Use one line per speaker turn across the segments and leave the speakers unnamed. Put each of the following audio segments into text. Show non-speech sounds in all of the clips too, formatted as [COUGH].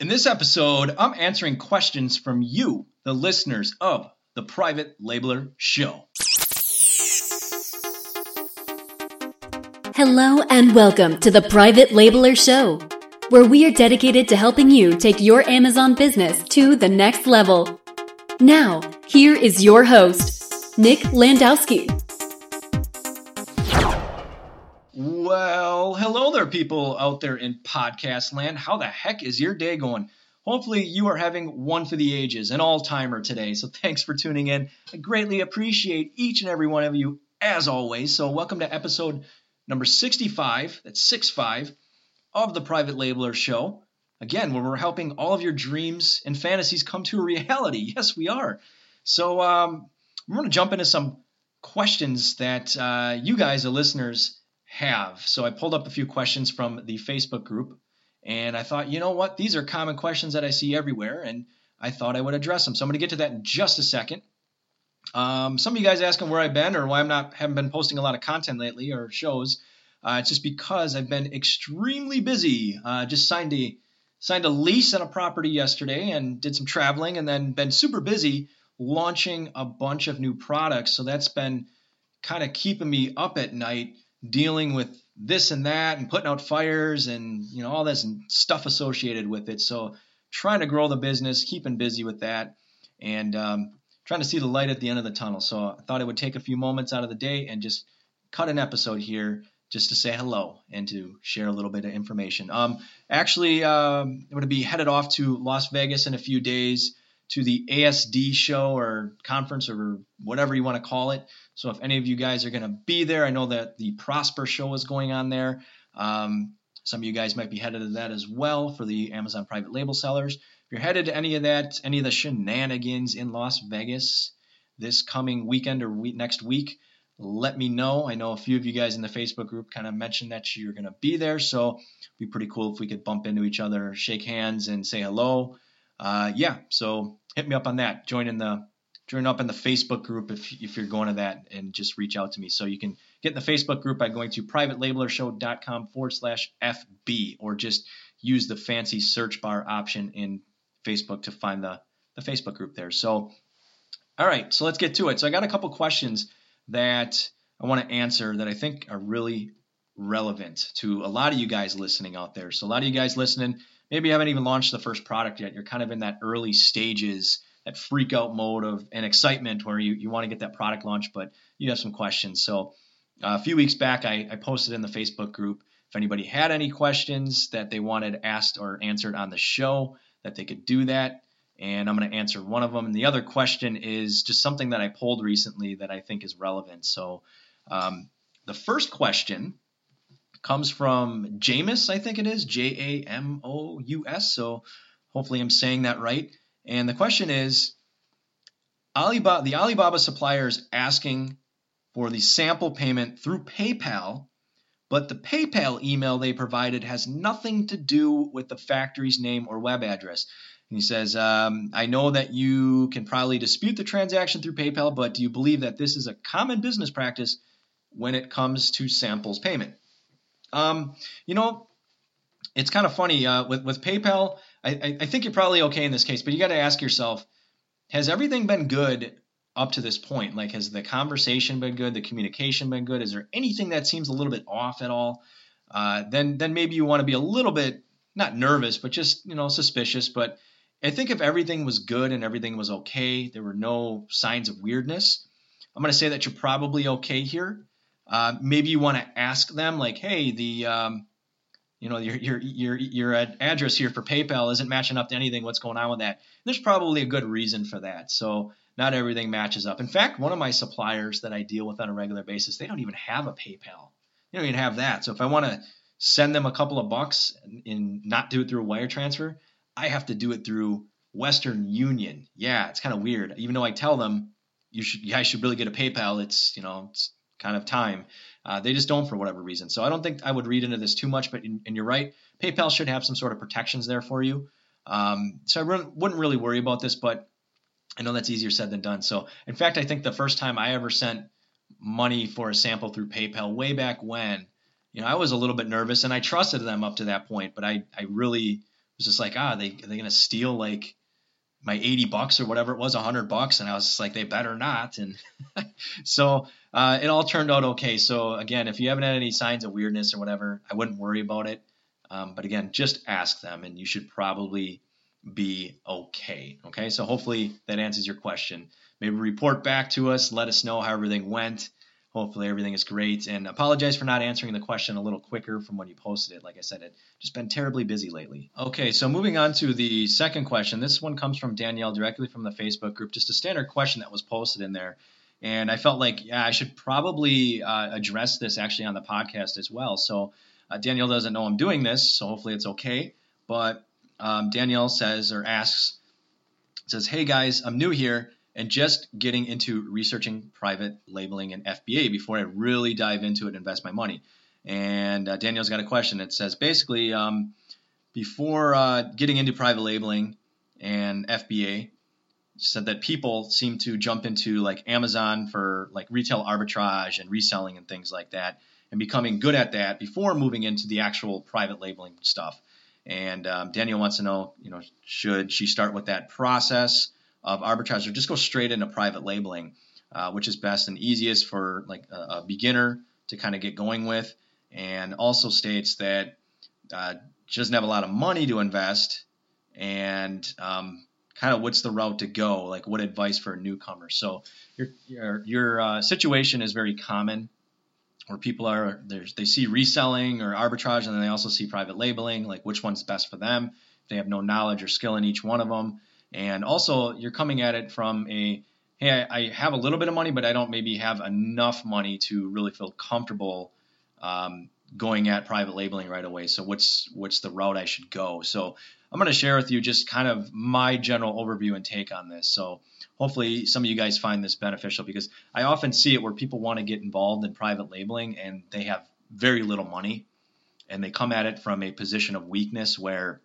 In this episode, I'm answering questions from you, the listeners of the Private Labeler Show.
Hello and welcome to the Private Labeler Show, where we are dedicated to helping you take your Amazon business to the next level. Now, here is your host, Nick Landowski.
Well, hello there, people out there in podcast land. How the heck is your day going? Hopefully, you are having one for the ages, an all timer today. So, thanks for tuning in. I greatly appreciate each and every one of you, as always. So, welcome to episode number 65, that's 65, of the Private Labeler Show. Again, where we're helping all of your dreams and fantasies come to a reality. [LAUGHS] Yes, we are. So, um, we're going to jump into some questions that uh, you guys, the listeners, have. So I pulled up a few questions from the Facebook group and I thought, you know what? These are common questions that I see everywhere and I thought I would address them. So I'm going to get to that in just a second. Um, some of you guys asking where I've been or why I'm not haven't been posting a lot of content lately or shows. Uh, it's just because I've been extremely busy. Uh, just signed a signed a lease on a property yesterday and did some traveling and then been super busy launching a bunch of new products. So that's been kind of keeping me up at night dealing with this and that and putting out fires and you know all this stuff associated with it. So trying to grow the business, keeping busy with that, and um, trying to see the light at the end of the tunnel. So I thought it would take a few moments out of the day and just cut an episode here just to say hello and to share a little bit of information. Um, actually, um, I'm going to be headed off to Las Vegas in a few days to the ASD show or conference or whatever you want to call it. So if any of you guys are going to be there, I know that the Prosper show is going on there. Um, some of you guys might be headed to that as well for the Amazon private label sellers. If you're headed to any of that, any of the shenanigans in Las Vegas this coming weekend or week, next week, let me know. I know a few of you guys in the Facebook group kind of mentioned that you're going to be there, so it'd be pretty cool if we could bump into each other, shake hands, and say hello uh, yeah, so hit me up on that. Join in the join up in the Facebook group if, if you're going to that and just reach out to me. So you can get in the Facebook group by going to privatelabelershow.com forward slash FB or just use the fancy search bar option in Facebook to find the, the Facebook group there. So, all right, so let's get to it. So I got a couple questions that I want to answer that I think are really relevant to a lot of you guys listening out there. So a lot of you guys listening, maybe you haven't even launched the first product yet. You're kind of in that early stages, that freak out mode of and excitement where you, you want to get that product launch, but you have some questions. So uh, a few weeks back, I, I posted in the Facebook group if anybody had any questions that they wanted asked or answered on the show, that they could do that. And I'm going to answer one of them. And the other question is just something that I pulled recently that I think is relevant. So um, the first question comes from Jamus, I think it is, J A M O U S. So hopefully I'm saying that right. And the question is Alibaba, the Alibaba supplier is asking for the sample payment through PayPal, but the PayPal email they provided has nothing to do with the factory's name or web address. And he says, um, I know that you can probably dispute the transaction through PayPal, but do you believe that this is a common business practice when it comes to samples payment? Um, you know, it's kind of funny uh, with with PayPal. I, I think you're probably okay in this case, but you got to ask yourself: Has everything been good up to this point? Like, has the conversation been good? The communication been good? Is there anything that seems a little bit off at all? Uh, then then maybe you want to be a little bit not nervous, but just you know suspicious. But I think if everything was good and everything was okay, there were no signs of weirdness. I'm going to say that you're probably okay here. Uh, maybe you want to ask them like, hey, the um, you know your your your your address here for PayPal isn't matching up to anything. What's going on with that? There's probably a good reason for that. So not everything matches up. In fact, one of my suppliers that I deal with on a regular basis, they don't even have a PayPal. They don't even have that. So if I want to send them a couple of bucks and not do it through a wire transfer, I have to do it through Western Union. Yeah, it's kind of weird. Even though I tell them you should, you guys should really get a PayPal. It's you know it's kind of time. Uh, they just don't for whatever reason. So I don't think I would read into this too much, but in, and you're right. PayPal should have some sort of protections there for you. Um, so I re- wouldn't really worry about this, but I know that's easier said than done. So in fact, I think the first time I ever sent money for a sample through PayPal way back when, you know, I was a little bit nervous and I trusted them up to that point, but I, I really was just like, ah, they are they gonna steal like my 80 bucks or whatever it was, 100 bucks, and I was just like, they better not. And [LAUGHS] so uh, it all turned out okay. So again, if you haven't had any signs of weirdness or whatever, I wouldn't worry about it. Um, but again, just ask them, and you should probably be okay. Okay, so hopefully that answers your question. Maybe report back to us, let us know how everything went. Hopefully everything is great, and apologize for not answering the question a little quicker from when you posted it. Like I said, it just been terribly busy lately. Okay, so moving on to the second question. This one comes from Danielle directly from the Facebook group. Just a standard question that was posted in there. And I felt like, yeah, I should probably uh, address this actually on the podcast as well. So uh, Danielle doesn't know I'm doing this, so hopefully it's okay. But um, Danielle says or asks, says, "Hey guys, I'm new here and just getting into researching private labeling and FBA before I really dive into it and invest my money." And uh, Danielle's got a question. It says basically, um, before uh, getting into private labeling and FBA, said that people seem to jump into like Amazon for like retail arbitrage and reselling and things like that, and becoming good at that before moving into the actual private labeling stuff. And um, Danielle wants to know, you know, should she start with that process of arbitrage or just go straight into private labeling, uh, which is best and easiest for like a, a beginner to kind of get going with? And also states that uh, she doesn't have a lot of money to invest, and um, kind of what's the route to go? Like what advice for a newcomer? So your your, your uh, situation is very common where people are they see reselling or arbitrage and then they also see private labeling like which one's best for them they have no knowledge or skill in each one of them and also you're coming at it from a hey I, have a little bit of money but i don't maybe have enough money to really feel comfortable um, going at private labeling right away. So what's what's the route i should go? So i'm going to share with you just kind of my general overview and take on this. So hopefully some of you guys find this beneficial because I often see it where people want to get involved in private labeling and they have very little money and they come at it from a position of weakness where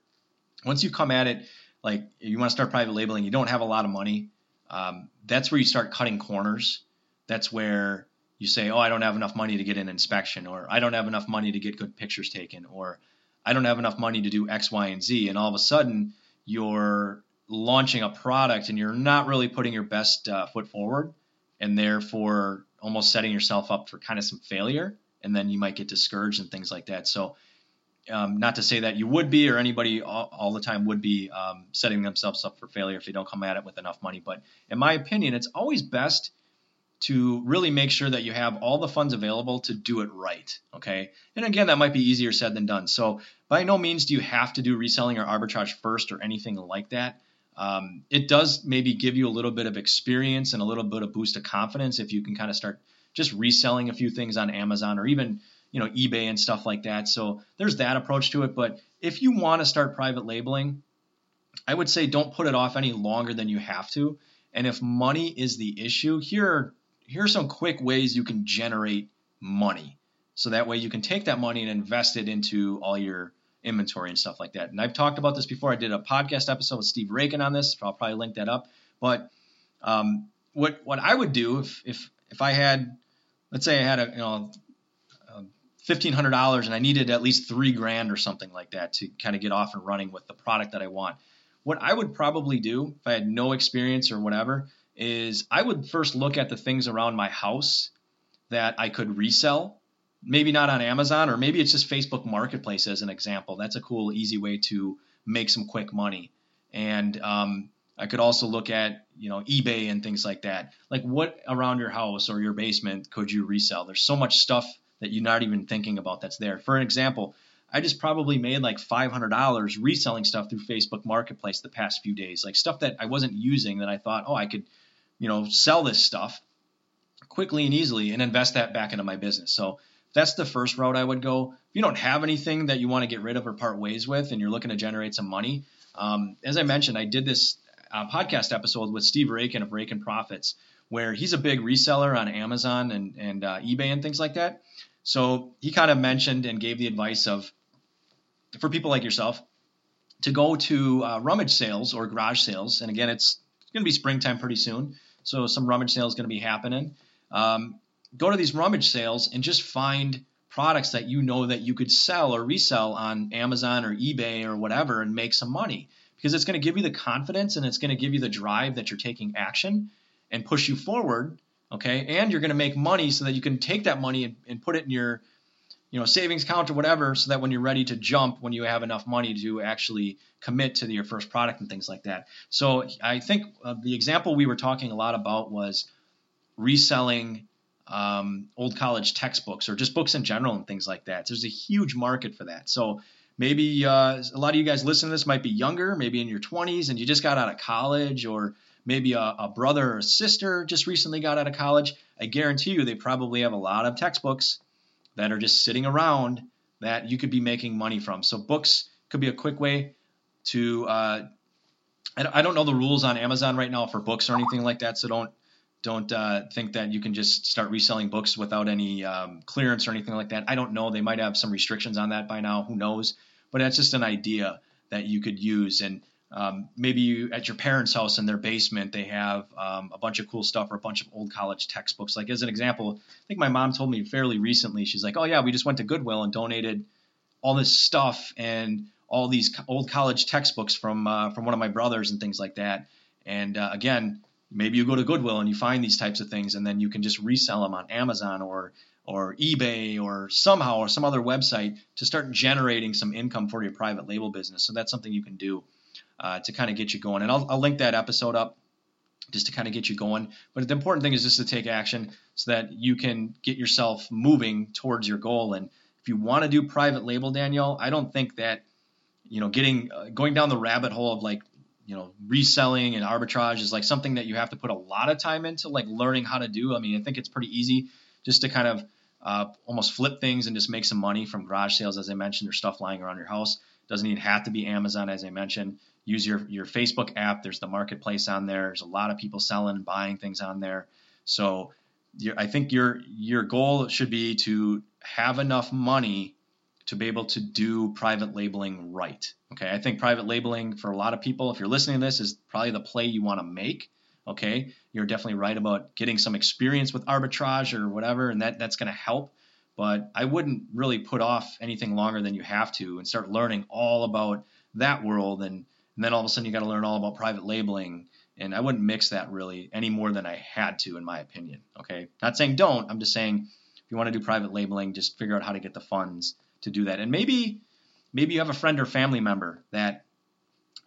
once you come at it like you want to start private labeling you don't have a lot of money um, that's where you start cutting corners. That's where you say oh i don't have enough money to get an inspection or i don't have enough money to get good pictures taken or i don't have enough money to do x y and z and all of a sudden you're launching a product and you're not really putting your best uh, foot forward and therefore almost setting yourself up for kind of some failure and then you might get discouraged and things like that. So um, not to say that you would be or anybody all, all the time would be um, setting themselves up for failure if they don't come at it with enough money but in my opinion it's always best to really make sure that you have all the funds available to do it right. Okay. And again, that might be easier said than done. So by no means do you have to do reselling or arbitrage first or anything like that. Um, it does maybe give you a little bit of experience and a little bit of boost of confidence if you can kind of start just reselling a few things on Amazon or even you know eBay and stuff like that. So there's that approach to it. But if you want to start private labeling, I would say don't put it off any longer than you have to. And if money is the issue, here are, here are some quick ways you can generate money. So that way you can take that money and invest it into all your inventory and stuff like that. And I've talked about this before. I did a podcast episode with Steve Raiken on this. I'll probably link that up. But um, what what I would do if if if I had, let's say I had a you know fifteen hundred dollars and I needed at least three grand or something like that to kind of get off and running with the product that I want. What I would probably do if I had no experience or whatever is I would first look at the things around my house that I could resell maybe not on Amazon, or maybe it's just Facebook Marketplace as an example. That's a cool, easy way to make some quick money. And um, I could also look at you know eBay and things like that. Like what around your house or your basement could you resell? There's so much stuff that you're not even thinking about that's there. For an example, I just probably made like $500 reselling stuff through Facebook Marketplace the past few days, like stuff that I wasn't using that I thought, oh, I could, you know, sell this stuff quickly and easily and invest that back into my business. So that's the first route I would go. If you don't have anything that you want to get rid of or part ways with, and you're looking to generate some money, um, as I mentioned, I did this uh, podcast episode with Steve Raiken of Raiken Profits, where he's a big reseller on Amazon and, and uh, eBay and things like that. So he kind of mentioned and gave the advice of for people like yourself to go to uh, rummage sales or garage sales. And again, it's going to be springtime pretty soon, so some rummage sales going to be happening. Um, go to these rummage sales and just find products that you know that you could sell or resell on Amazon or eBay or whatever and make some money because it's going to give you the confidence and it's going to give you the drive that you're taking action and push you forward. Okay. And you're going to make money so that you can take that money and, and put it in your you know savings account or whatever so that when you're ready to jump when you have enough money to actually commit to your first product and things like that so i think uh, the example we were talking a lot about was reselling um, old college textbooks or just books in general and things like that. So there's a huge market for that. So maybe uh, a lot of you guys listening to this might be younger, maybe in your 20s, and you just got out of college, or maybe a, a brother or sister just recently got out of college. I guarantee you they probably have a lot of textbooks that are just sitting around that you could be making money from. So books could be a quick way to. Uh, I don't know the rules on Amazon right now for books or anything like that, so don't don't uh, think that you can just start reselling books without any um, clearance or anything like that. I don't know. They might have some restrictions on that by now. Who knows? But that's just an idea that you could use. And um, maybe you, at your parents' house in their basement, they have um, a bunch of cool stuff or a bunch of old college textbooks. Like as an example, I think my mom told me fairly recently. She's like, "Oh yeah, we just went to Goodwill and donated all this stuff and all these old college textbooks from uh, from one of my brothers and things like that." And uh, again, maybe you go to Goodwill and you find these types of things, and then you can just resell them on Amazon or or eBay or somehow or some other website to start generating some income for your private label business. So that's something you can do uh, to kind of get you going. And I'll, I'll link that episode up just to kind of get you going. But the important thing is just to take action so that you can get yourself moving towards your goal. And if you want to do private label, Danielle, I don't think that you know getting uh, going down the rabbit hole of like you know reselling and arbitrage is like something that you have to put a lot of time into like learning how to do i mean i think it's pretty easy just to kind of uh, almost flip things and just make some money from garage sales as i mentioned or stuff lying around your house doesn't even have to be amazon as i mentioned use your your facebook app there's the marketplace on there there's a lot of people selling and buying things on there so i think your your goal should be to have enough money to be able to do private labeling right. Okay, I think private labeling for a lot of people, if you're listening to this, is probably the play you want to make. Okay, you're definitely right about getting some experience with arbitrage or whatever, and that that's going to help. But I wouldn't really put off anything longer than you have to and start learning all about that world, and, and then all of a sudden you got to learn all about private labeling. And I wouldn't mix that really any more than I had to, in my opinion. Okay, not saying don't. I'm just saying if you want to do private labeling, just figure out how to get the funds to do that. And maybe maybe you have a friend or family member that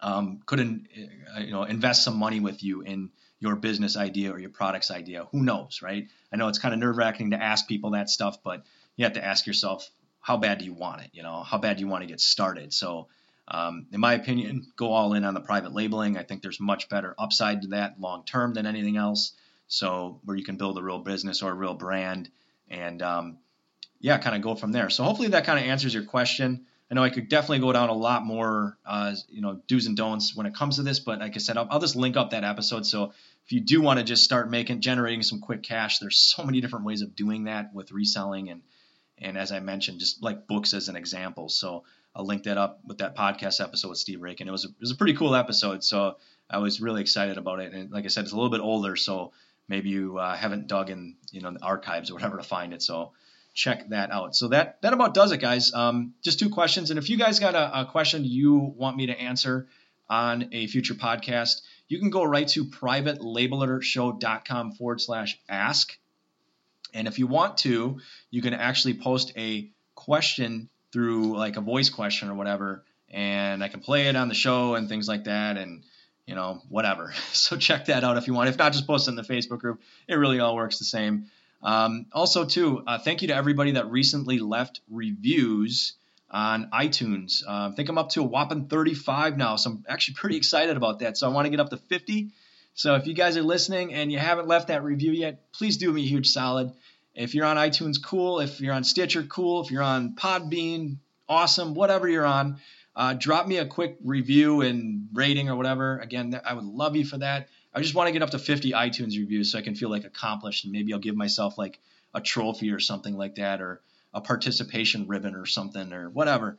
um, could uh, you know invest some money with you in your business idea or your product's idea. Who knows, right? I know it's kind of nerve wracking to ask people that stuff, but you have to ask yourself, how bad do you want it? You know, how bad do you want to get started? So, um, in my opinion, go all in on the private labeling. I think there's much better upside to that long term than anything else. So, where you can build a real business or a real brand, and um, yeah, kind of go from there. So hopefully that kind of answers your question. I know I could definitely go down a lot more, uh, you know, do's and don'ts when it comes to this, but like I said, I'll, I'll just link up that episode. So if you do want to just start making, generating some quick cash, there's so many different ways of doing that with reselling and, and as I mentioned, just like books as an example. So I'll link that up with that podcast episode with Steve Raiken. It was a, it was a pretty cool episode. So I was really excited about it. And like I said, it's a little bit older, so maybe you uh, haven't dug in, you know, the archives or whatever to find it. So check that out. So that that about does it, guys. Um, just two questions, and if you guys got a, a, question you want me to answer on a future podcast, you can go right to privatelabelershow.com forward slash ask. And if you want to, you can actually post a question through like a voice question or whatever, and I can play it on the show and things like that, and you know whatever. [LAUGHS] So check that out if you want. If not, just post it in the Facebook group. It really all works the same. Um, also, too, uh, thank you to everybody that recently left reviews on iTunes. Uh, I think I'm up to a whopping 35 now, so I'm actually pretty excited about that. So I want to get up to 50. So if you guys are listening and you haven't left that review yet, please do me a huge solid. If you're on iTunes, cool. If you're on Stitcher, cool. If you're on Podbean, awesome. Whatever you're on, uh, drop me a quick review and rating or whatever. Again, I would love you for that. I just want to get up to 50 iTunes reviews so I can feel like accomplished, and maybe I'll give myself like a trophy or something like that, or a participation ribbon or something, or whatever.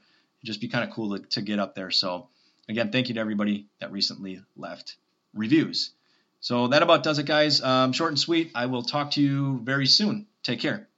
It'd just be kind of cool to, to get up there. So, again, thank you to everybody that recently left reviews. So that about does it, guys. Um, short and sweet. I will talk to you very soon. Take care.